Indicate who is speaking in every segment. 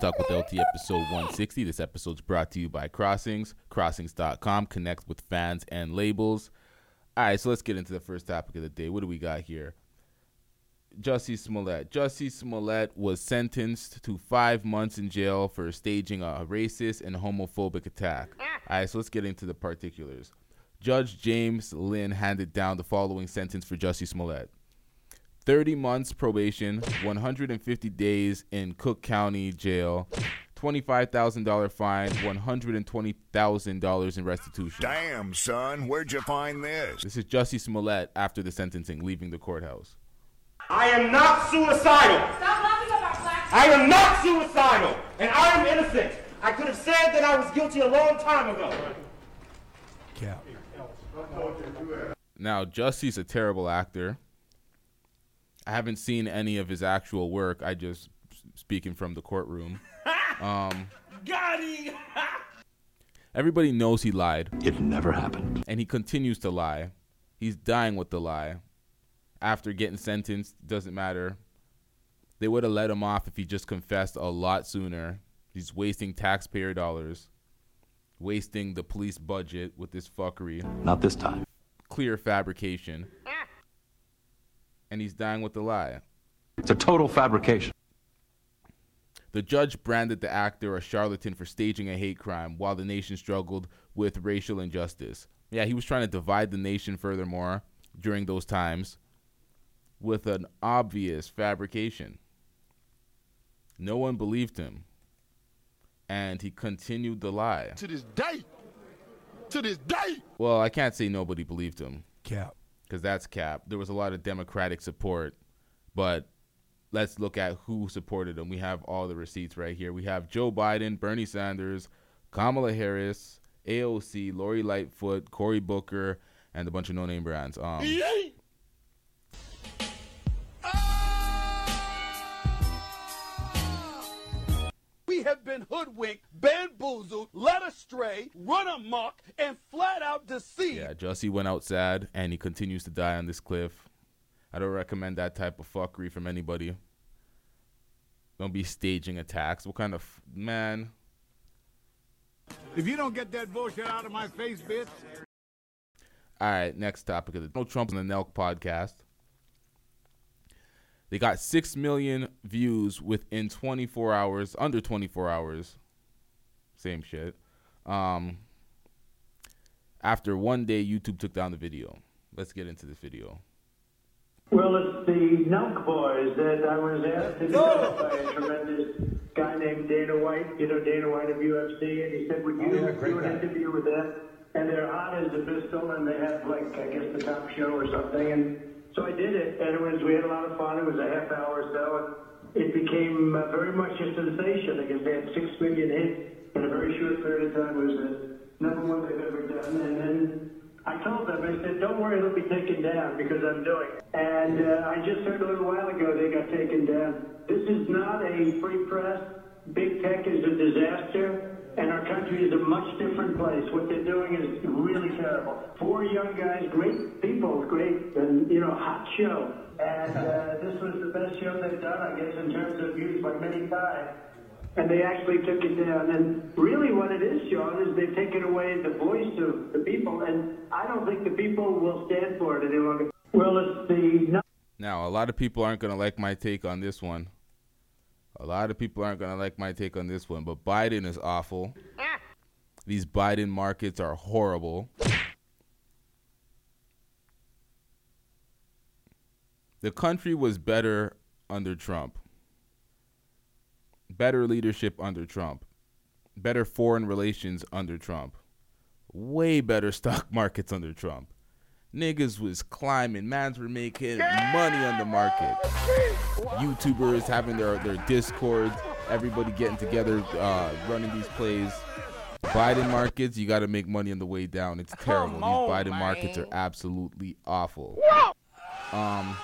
Speaker 1: Talk with LT episode 160. This episode is brought to you by Crossings, crossings.com. Connect with fans and labels. All right, so let's get into the first topic of the day. What do we got here? Jussie Smollett. Jussie Smollett was sentenced to five months in jail for staging a racist and homophobic attack. All right, so let's get into the particulars. Judge James Linn handed down the following sentence for Jussie Smollett 30 months probation, 150 days in Cook County Jail, $25,000 fine, $120,000 in restitution.
Speaker 2: Damn, son, where'd you find this?
Speaker 1: This is Jussie Smollett after the sentencing, leaving the courthouse.
Speaker 3: I am not suicidal.
Speaker 4: Stop laughing about black
Speaker 3: I am not suicidal, and I am innocent. I could have said that I was guilty a long time ago.
Speaker 1: Now, Jussie's a terrible actor. I haven't seen any of his actual work. I just speaking from the courtroom. Um,
Speaker 3: Got him.
Speaker 1: everybody knows he lied,
Speaker 5: It never happened.
Speaker 1: and he continues to lie. He's dying with the lie. After getting sentenced, doesn't matter. They would have let him off if he just confessed a lot sooner. He's wasting taxpayer dollars, wasting the police budget with this fuckery.
Speaker 5: Not this time.
Speaker 1: Clear fabrication. And he's dying with the lie.
Speaker 5: It's a total fabrication.
Speaker 1: The judge branded the actor a charlatan for staging a hate crime while the nation struggled with racial injustice. Yeah, he was trying to divide the nation furthermore during those times with an obvious fabrication. No one believed him. And he continued the lie.
Speaker 6: to this day. To this day.
Speaker 1: Well, I can't say nobody believed him.
Speaker 7: Cap.
Speaker 1: Because that's cap. There was a lot of Democratic support, but let's look at who supported him. We have all the receipts right here. We have Joe Biden, Bernie Sanders, Kamala Harris, AOC, Lori Lightfoot, Cory Booker, and a bunch of no-name brands. Um,
Speaker 6: have been hoodwinked, bamboozled, led astray, run amok, and flat out deceived.
Speaker 1: yeah, Jussie went out sad, and he continues to die on this cliff. I don't recommend that type of fuckery from anybody. Don't be staging attacks. What kind of man?
Speaker 8: If you don't get that bullshit out of my face, bitch.
Speaker 1: All right, next topic of the Donald Trump on the Nelk podcast. They got six million views within 24 hours, under 24 hours. Same shit. Um, after one day, YouTube took down the video. Let's get into this video.
Speaker 9: Well, it's the Nelk Boys that I was asked to do by a tremendous guy named Dana White, you know, Dana White of UFC, and he said, would you do an interview with them? And they're hot as a pistol, and they have, like, I guess the top show or something. And so I did it, and it was, we had a lot of fun. It was a half hour or so, and it became uh, very much a sensation. I guess they had six million hits in a very short period of time. It was the number one they've ever done. And then I told them, I said, don't worry, it'll be taken down because I'm doing it. And uh, I just heard a little while ago they got taken down. This is not a free press. Big tech is a disaster, and our country is a much different place. What they're doing is really terrible. Four young guys, great people, great, and, you know, hot show. And uh, this was the best show they've done, I guess, in terms of views by many times and they actually took it down. And really, what it is, Sean, is they've taken away the voice of the people, and I don't think the people will stand for it any longer. Well, it's the
Speaker 1: Now, a lot of people aren't going to like my take on this one. A lot of people aren't going to like my take on this one, but Biden is awful. These Biden markets are horrible. The country was better under Trump. Better leadership under Trump. Better foreign relations under Trump. Way better stock markets under Trump. Niggas was climbing. Mans were making money on the market. YouTubers having their, their discords. Everybody getting together, uh, running these plays. Biden markets, you got to make money on the way down. It's terrible. These Biden markets are absolutely awful. Um,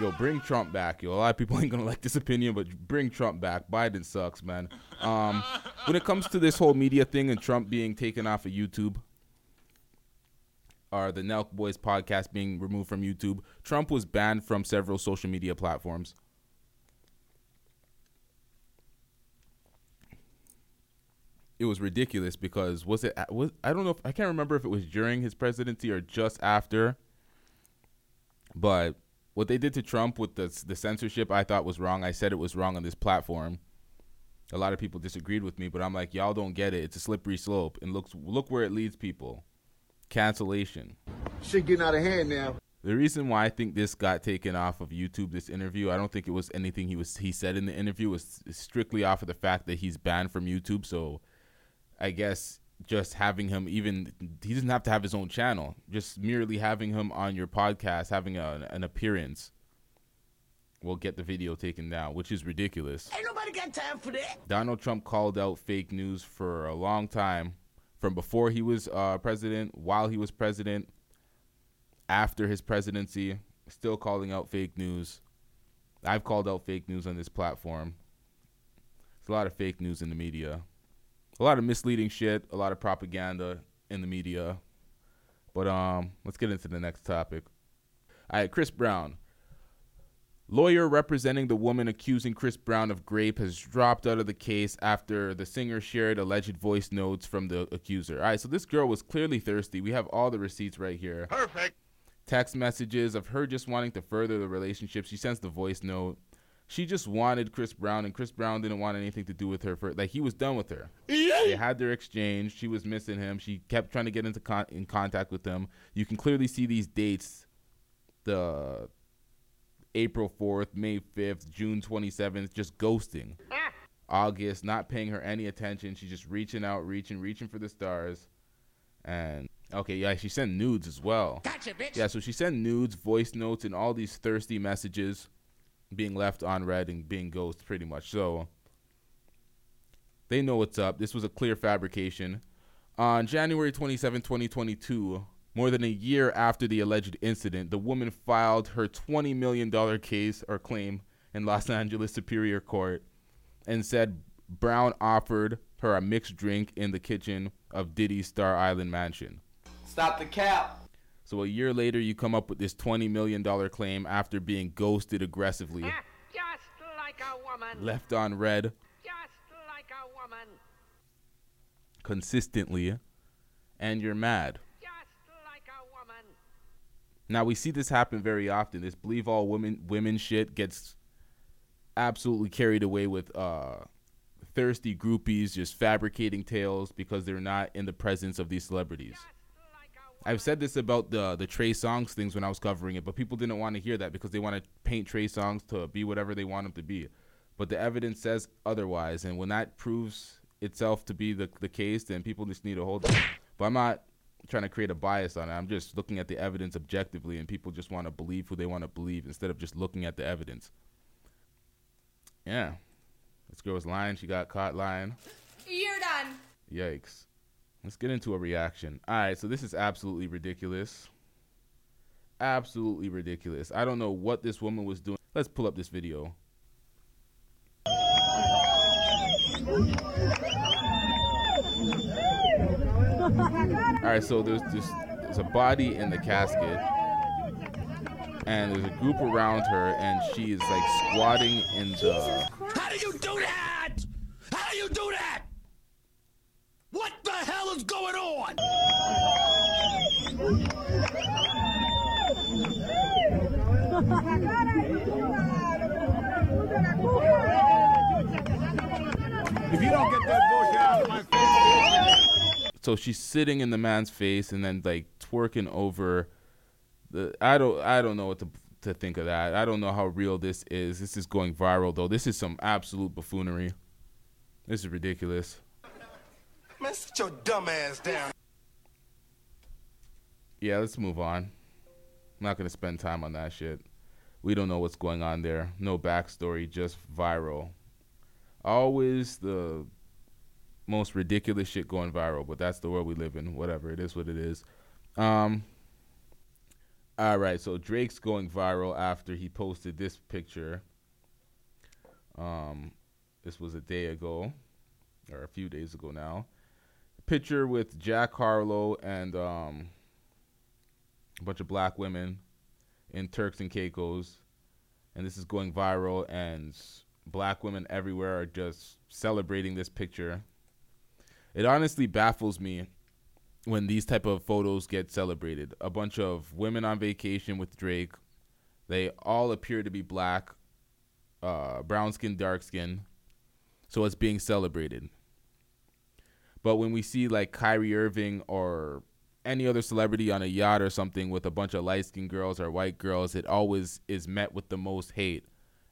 Speaker 1: yo, bring Trump back. Yo, a lot of people ain't gonna like this opinion, but bring Trump back. Biden sucks, man. Um, when it comes to this whole media thing and Trump being taken off of YouTube, or the Nelk Boys podcast being removed from YouTube, Trump was banned from several social media platforms. It was ridiculous because was it was I don't know if I can't remember if it was during his presidency or just after, but what they did to Trump with the the censorship, I thought was wrong. I said it was wrong on this platform. A lot of people disagreed with me, but I'm like, y'all don't get it. It's a slippery slope, and looks look where it leads people. Cancellation.
Speaker 4: Shit getting out of hand now.
Speaker 1: The reason why I think this got taken off of YouTube, this interview, I don't think it was anything he was he said in the interview. It was strictly off of the fact that he's banned from YouTube. So, I guess just having him, even he doesn't have to have his own channel. Just merely having him on your podcast, having a, an appearance, will get the video taken down, which is ridiculous.
Speaker 4: Ain't nobody got time for that.
Speaker 1: Donald Trump called out fake news for a long time, from before he was uh, president, while he was president after his presidency, still calling out fake news. I've called out fake news on this platform. There's a lot of fake news in the media, a lot of misleading shit, a lot of propaganda in the media. But um, let's get into the next topic. All right, Chris Brown. Lawyer representing the woman accusing Chris Brown of rape has dropped out of the case after the singer shared alleged voice notes from the accuser. All right, so this girl was clearly thirsty. We have all the receipts right here.
Speaker 2: Perfect.
Speaker 1: Text messages of her just wanting to further the relationship. She sends the voice note. She just wanted Chris Brown, and Chris Brown didn't want anything to do with her. For like he was done with her. They had their exchange. She was missing him. She kept trying to get into con- in contact with him. You can clearly see these dates. The April 4th, May 5th, June 27th, just ghosting. Ah. August, not paying her any attention. She's just reaching out, reaching, reaching for the stars. And okay, yeah, she sent nudes as well.
Speaker 4: Gotcha, bitch.
Speaker 1: Yeah, so she sent nudes, voice notes, and all these thirsty messages being left unread and being ghosted pretty much. So they know what's up. This was a clear fabrication. On January 27, 2022, more than a year after the alleged incident, the woman filed her $20 million case or claim in Los Angeles Superior Court and said Brown offered her a mixed drink in the kitchen of Diddy's Star Island mansion.
Speaker 7: Stop the cap.
Speaker 1: So a year later, you come up with this $20 million claim after being ghosted aggressively,
Speaker 10: Just like
Speaker 1: left on read
Speaker 10: Just like a woman.
Speaker 1: consistently, and you're mad.
Speaker 10: Just like a woman.
Speaker 1: Now we see this happen very often. This believe all women women shit gets absolutely carried away with uh thirsty groupies just fabricating tales because they're not in the presence of these celebrities. I've said this about the the Trey Songz things when I was covering it, but people didn't want to hear that because they want to paint Trey Songz to be whatever they want him to be. But the evidence says otherwise, and when that proves itself to be the the case, then people just need to hold. It. But I'm not trying to create a bias on it. I'm just looking at the evidence objectively, and people just want to believe who they want to believe instead of just looking at the evidence. Yeah, this girl was lying. She got caught lying.
Speaker 11: You're done.
Speaker 1: Yikes. Let's get into a reaction. All right, so this is absolutely ridiculous. Absolutely ridiculous. I don't know what this woman was doing. Let's pull up this video. All right, so there's this there's a body in the casket and there's a group around her and she is like squatting in the
Speaker 4: How do you do that? How do you do that? What the hell is going on?
Speaker 8: If you don't get that bullshit out of my face,
Speaker 1: so she's sitting in the man's face and then like twerking over the I don't I don't know what to to think of that. I don't know how real this is. This is going viral though. This is some absolute buffoonery. This is ridiculous.
Speaker 4: Man, sit your dumb ass down.
Speaker 1: Yeah, let's move on. I'm not gonna spend time on that shit. We don't know what's going on there. No backstory, just viral. Always the most ridiculous shit going viral, but that's the world we live in. Whatever, it is what it is. Um All right, so Drake's going viral after he posted this picture. Um this was a day ago or a few days ago now. Picture with Jack Harlow and um a bunch of black women in Turks and Caicos, and this is going viral, and black women everywhere are just celebrating this picture. It honestly baffles me when these type of photos get celebrated. A bunch of women on vacation with Drake. They all appear to be black, uh, brown skin, dark skin. So it's being celebrated. But when we see like Kyrie Irving or any other celebrity on a yacht or something with a bunch of light skinned girls or white girls, it always is met with the most hate.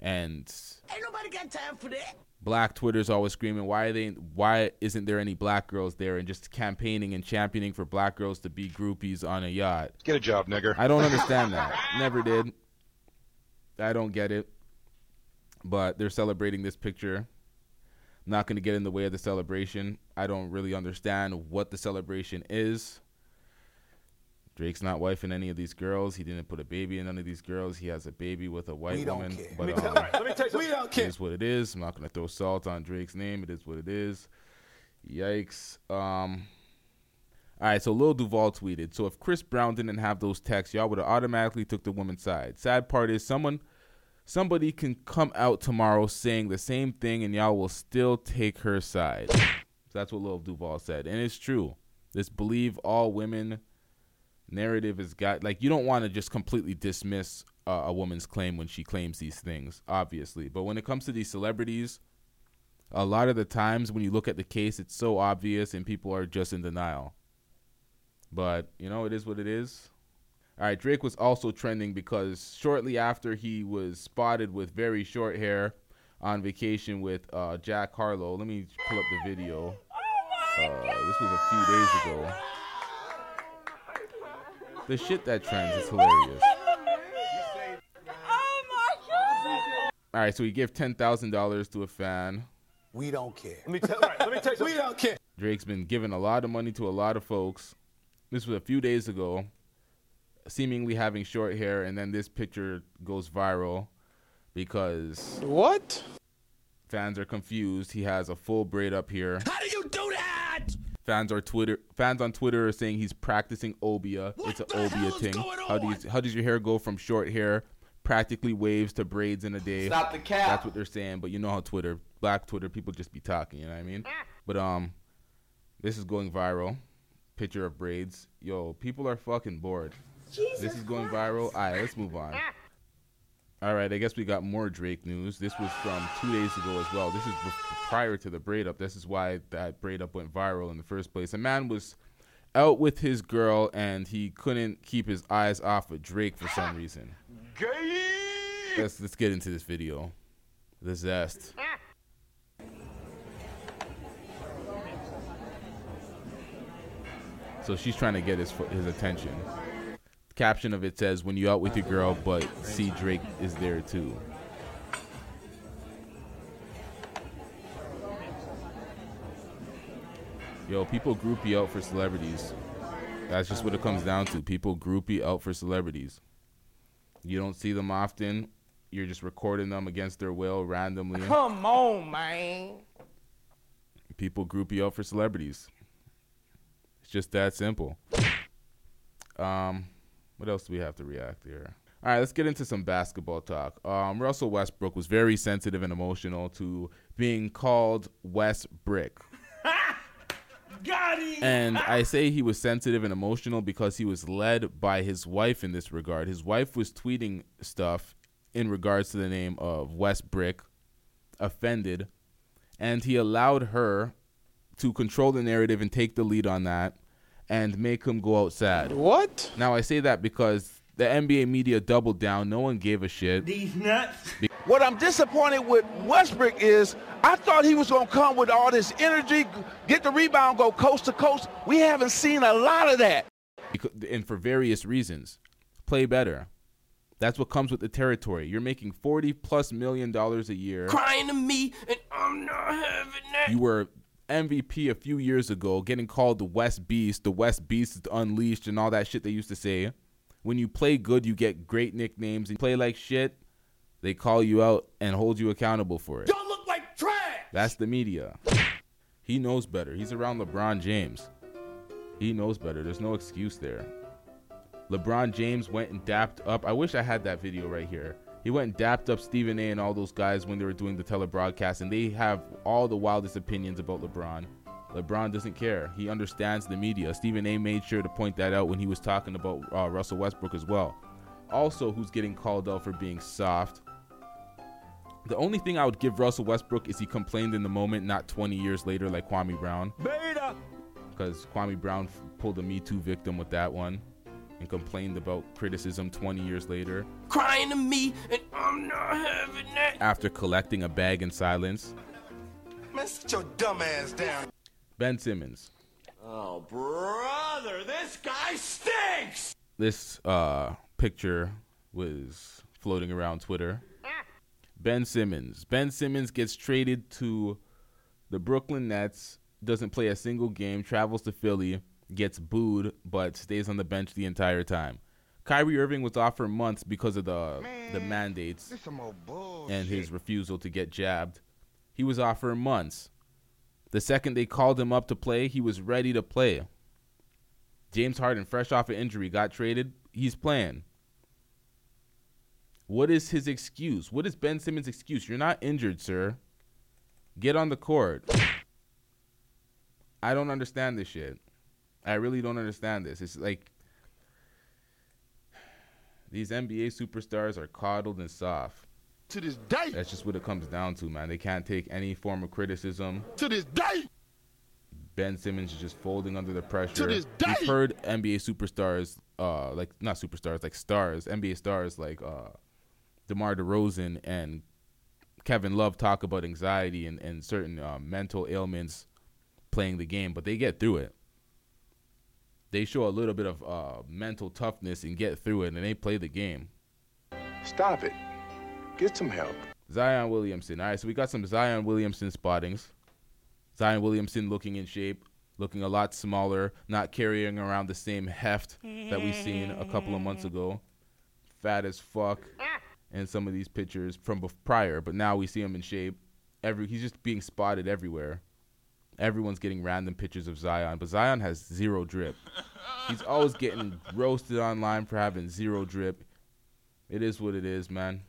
Speaker 1: And
Speaker 4: Ain't nobody got time for that.
Speaker 1: black Twitter's always screaming, why are they why isn't there any black girls there and just campaigning and championing for black girls to be groupies on a yacht.
Speaker 7: Get a job, nigger.
Speaker 1: I don't understand that. Never did. I don't get it. But they're celebrating this picture. I'm not going to get in the way of the celebration. I don't really understand what the celebration is. Drake's not wifing any of these girls. He didn't put a baby in none of these girls. He has a baby with a white
Speaker 4: We don't
Speaker 1: woman.
Speaker 4: care.
Speaker 1: But,
Speaker 6: Let me tell-
Speaker 1: um,
Speaker 6: all right, let me tell you
Speaker 4: We don't care.
Speaker 1: It is what it is. I'm not gonna throw salt on Drake's name. It is what it is. Yikes. Um. All right, so Lil Duval tweeted. So if Chris Brown didn't have those texts, y'all would have automatically took the woman's side. Sad part is someone, somebody can come out tomorrow saying the same thing, and y'all will still take her side. So that's what Lil Duval said, and it's true. This believe all women narrative has got like you don't want to just completely dismiss uh, a woman's claim when she claims these things, obviously. But when it comes to these celebrities, a lot of the times when you look at the case, it's so obvious and people are just in denial. But you know, it is what it is. All right, Drake was also trending because shortly after he was spotted with very short hair on vacation with uh, Jack Harlow. Let me pull up the video. Uh, this was a few days ago. The shit that trends is hilarious. All right, so he gave ten thousand dollars to a fan.
Speaker 4: We don't care.
Speaker 6: Let me tell, all right, let me tell you
Speaker 4: We don't care.
Speaker 1: Drake's been giving a lot of money to a lot of folks. This was a few days ago, seemingly having short hair, and then this picture goes viral because
Speaker 4: What?
Speaker 1: fans are confused. He has a full braid up here.
Speaker 4: How do you do that?
Speaker 1: Fans are Twitter fans on Twitter are saying he's practicing obeah.
Speaker 4: What
Speaker 1: it's an
Speaker 4: obeah
Speaker 1: thing. How do you, how does your hair go from short hair practically waves to braids in a day?
Speaker 3: Stop the cap.
Speaker 1: That's what they're saying, but you know how Twitter, black Twitter, people just be talking, you know what I mean? But um this is going viral. Picture of braids. Yo, people are fucking bored. This is going viral. All right, let's move on. All right, I guess we got more Drake news. This was from two days ago as well. This is prior to the braid up. This is why that braid up went viral in the first place. A man was out with his girl and he couldn't keep his eyes off of Drake for some reason. Let's let's get into this video. The zest. So she's trying to get his his attention. Caption of it says, "When you out with your girl, but see Drake is there too." Yo, people groupie out for celebrities. That's just what it comes down to. People groupie out for celebrities. You don't see them often. You're just recording them against their will randomly.
Speaker 3: Come on, man.
Speaker 1: People groupie out for celebrities. It's just that simple. Um, what else do we have to react here? All right, let's get into some basketball talk. Um, Russell Westbrook was very sensitive and emotional to being called West Brick. And I say he was sensitive and emotional because he was led by his wife in this regard. His wife was tweeting stuff in regards to the name of West Brick, offended, and he allowed her to control the narrative and take the lead on that and make him go outside.
Speaker 4: What?
Speaker 1: Now I say that because the NBA media doubled down. No one gave a shit.
Speaker 3: These nuts.
Speaker 11: What I'm disappointed with Westbrook is I thought he was going to come with all this energy, get the rebound, go coast to coast. We haven't seen a lot of that.
Speaker 1: And for various reasons. Play better. That's what comes with the territory. You're making 40 plus million dollars a year.
Speaker 4: Crying to me, and I'm not having that.
Speaker 1: You were MVP a few years ago, getting called the West Beast, the West Beast is unleashed, and all that shit they used to say. When you play good, you get great nicknames. And you play like shit, they call you out and hold you accountable for it.
Speaker 4: Y'all look like trash.
Speaker 1: That's the media. He knows better. He's around LeBron James. He knows better. There's no excuse there. LeBron James went and dapped up. I wish I had that video right here. He went and dapped up Stephen A. and all those guys when they were doing the telebroadcast, and they have all the wildest opinions about LeBron. LeBron doesn't care. He understands the media. Stephen A. made sure to point that out when he was talking about uh, Russell Westbrook as well. Also, who's getting called out for being soft. The only thing I would give Russell Westbrook is he complained in the moment, not 20 years later, like Kwame Brown.
Speaker 4: Beta.
Speaker 1: Because Kwame Brown f- pulled a Me Too victim with that one and complained about criticism 20 years later
Speaker 7: Crying to me, and I'm not having that.
Speaker 1: after collecting a bag in silence.
Speaker 7: Man, sit your dumb ass down.
Speaker 1: Ben Simmons.
Speaker 7: Oh, brother, this guy stinks.
Speaker 1: This uh, picture was floating around Twitter. Ben Simmons. Ben Simmons gets traded to the Brooklyn Nets, doesn't play a single game, travels to Philly, gets booed, but stays on the bench the entire time. Kyrie Irving was off for months because of the the mandates and his refusal to get jabbed. He was off for months. The second they called him up to play, he was ready to play. James Harden, fresh off an injury, got traded. He's playing. What is his excuse? What is Ben Simmons' excuse? You're not injured, sir. Get on the court. I don't understand this shit. I really don't understand this. It's like these NBA superstars are coddled and soft.
Speaker 4: To this day.
Speaker 1: That's just what it comes down to, man. They can't take any form of criticism.
Speaker 4: To this day.
Speaker 1: Ben Simmons is just folding under the pressure.
Speaker 4: To
Speaker 1: this
Speaker 4: day.
Speaker 1: We've heard NBA superstars, uh, like not superstars, like stars, NBA stars like uh, DeMar DeRozan and Kevin Love talk about anxiety and, and certain uh, mental ailments playing the game, but they get through it. They show a little bit of uh, mental toughness and get through it, and they play the game.
Speaker 12: Stop it. Get some help.
Speaker 1: Zion Williamson. All right, so we got some Zion Williamson spottings. Zion Williamson looking in shape, looking a lot smaller, not carrying around the same heft that we seen a couple of months ago. Fat as fuck in some of these pictures from prior, but now we see him in shape. Every he's just being spotted everywhere. Everyone's getting random pictures of Zion, but Zion has zero drip. He's always getting roasted online for having zero drip. It is what it is, man.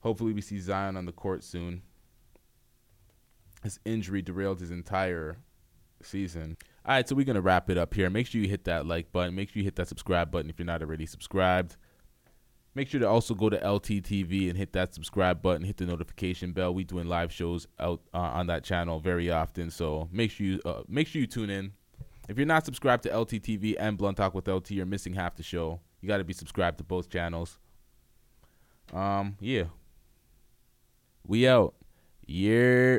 Speaker 1: Hopefully, we see Zion on the court soon. His injury derailed his entire season. All right, so we're gonna wrap it up here. Make sure you hit that like button. Make sure you hit that subscribe button if you're not already subscribed. Make sure to also go to LTTV and hit that subscribe button. Hit the notification bell. We doing live shows out uh, on that channel very often, so make sure you uh, make sure you tune in. If you're not subscribed to LTTV and Blunt Talk with LT, you're missing half the show. You got to be subscribed to both channels. Um, yeah. We out. Yeah.